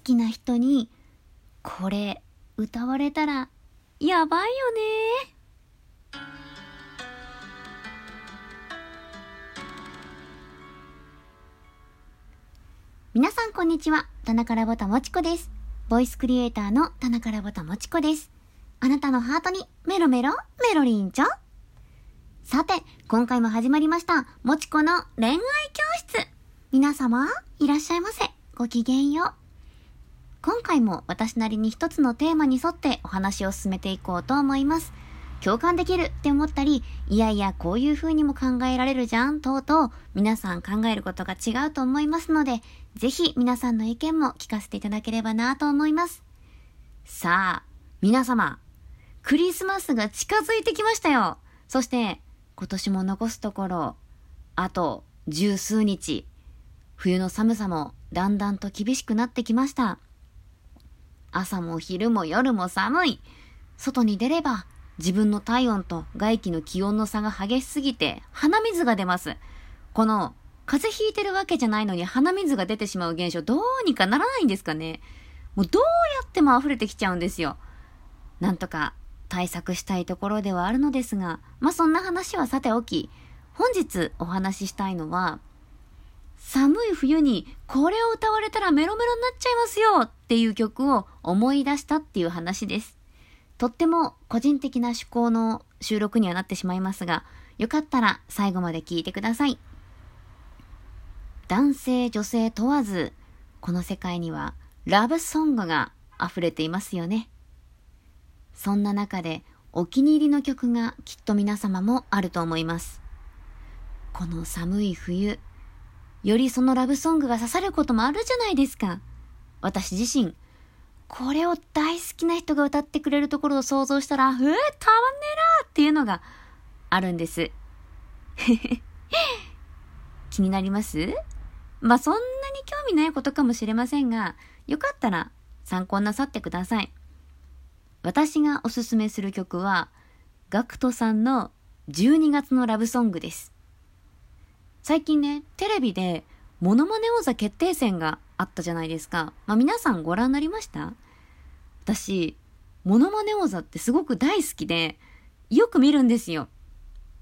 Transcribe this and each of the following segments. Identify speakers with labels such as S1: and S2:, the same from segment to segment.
S1: きな人に、これ歌われたらやばいよね。皆さんこんにちは。田中ラボタもちこです。ボイスクリエイターの田中ラボタもちこです。あなたのハートにメロメロメロリンちょさて、今回も始まりました、もちこの恋愛教室。皆様、いらっしゃいませ。ごきげんよう。今回も私なりに一つのテーマに沿ってお話を進めていこうと思います。共感できるって思ったり、いやいやこういう風にも考えられるじゃん、とうとう皆さん考えることが違うと思いますので、ぜひ皆さんの意見も聞かせていただければなと思います。さあ、皆様、クリスマスが近づいてきましたよ。そして、今年も残すところ、あと十数日、冬の寒さもだんだんと厳しくなってきました。朝も昼も夜も寒い。外に出れば自分の体温と外気の気温の差が激しすぎて鼻水が出ます。この風邪ひいてるわけじゃないのに鼻水が出てしまう現象どうにかならないんですかねもうどうやっても溢れてきちゃうんですよ。なんとか対策したいところではあるのですが、まあ、そんな話はさておき、本日お話ししたいのは、寒い冬にこれを歌われたらメロメロになっちゃいますよっていう曲を思い出したっていう話です。とっても個人的な趣向の収録にはなってしまいますが、よかったら最後まで聞いてください。男性女性問わず、この世界にはラブソングが溢れていますよね。そんな中でお気に入りの曲がきっと皆様もあると思います。この寒い冬、よりそのラブソングが刺さることもあるじゃないですか。私自身、これを大好きな人が歌ってくれるところを想像したら、うえ、たまんねえなっていうのがあるんです。気になります？まあ、そんなに興味ないことかもしれませんが、よかったら参考なさってください。私がおすすめする曲は、ガクトさんの12月のラブソングです。最近ね、テレビでモノマネ王座決定戦があったじゃないですか。まあ、皆さんご覧になりました？私、モノマネ王座ってすごく大好きで、よく見るんですよ。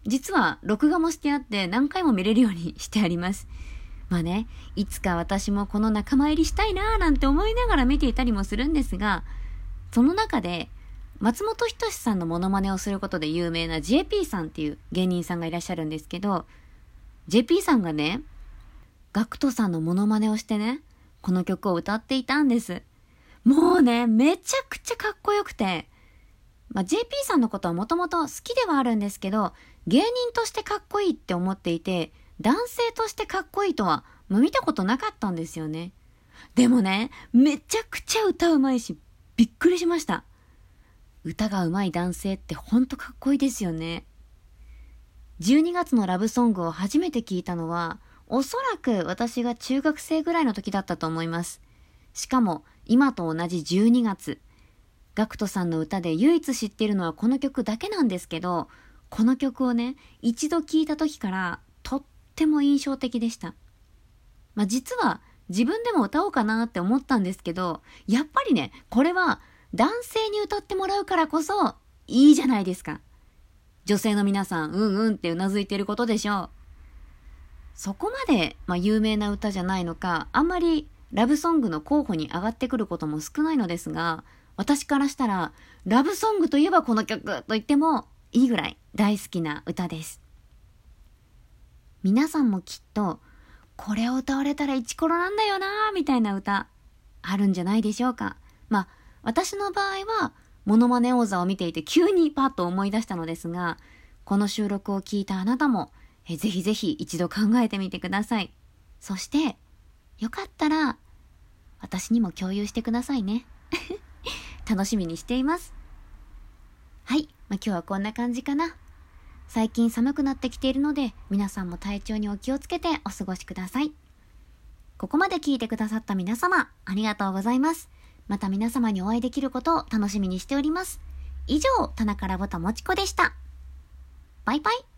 S1: 実は、録画もしてあって何回も見れるようにしてあります。まあね、いつか私もこの仲間入りしたいなーなんて思いながら見ていたりもするんですが、その中で、松本人志さんのモノマネをすることで有名な JP さんっていう芸人さんがいらっしゃるんですけど、JP さんがね、ガクトさんのモノマネをしてね、この曲を歌っていたんです。もうね、めちゃくちゃかっこよくて、まあ、JP さんのことはもともと好きではあるんですけど、芸人としてかっこいいって思っていて、男性としてかっこいいとは、まあ、見たことなかったんですよね。でもね、めちゃくちゃ歌うまいし、びっくりしました。歌が上手い男性ってほんとかっこいいですよね。12月のラブソングを初めて聞いたのは、おそらく私が中学生ぐらいの時だったと思います。しかも、今と同じ12月。ガクトさんの歌で唯一知っているのはこの曲だけなんですけど、この曲をね、一度聴いた時からとっても印象的でした。まあ、実は自分でも歌おうかなって思ったんですけど、やっぱりね、これは男性に歌ってもらうからこそいいじゃないですか。女性の皆さん、うんうんってうなずいてることでしょう。そこまで、まあ、有名な歌じゃないのか、あんまりラブソングの候補に上がってくることも少ないのですが、私からしたら、ラブソングといえばこの曲と言ってもいいぐらい大好きな歌です。皆さんもきっと、これを歌われたらイチコロなんだよなーみたいな歌、あるんじゃないでしょうか。まあ、私の場合は、モノマネ王座を見ていて急にパッと思い出したのですが、この収録を聞いたあなたも、えぜひぜひ一度考えてみてください。そして、よかったら、私にも共有してくださいね。楽しみにしています。はい、まあ、今日はこんな感じかな。最近寒くなってきているので、皆さんも体調にお気をつけてお過ごしください。ここまで聞いてくださった皆様、ありがとうございます。また皆様にお会いできることを楽しみにしております。以上、田中ラボタもちこでした。バイバイ。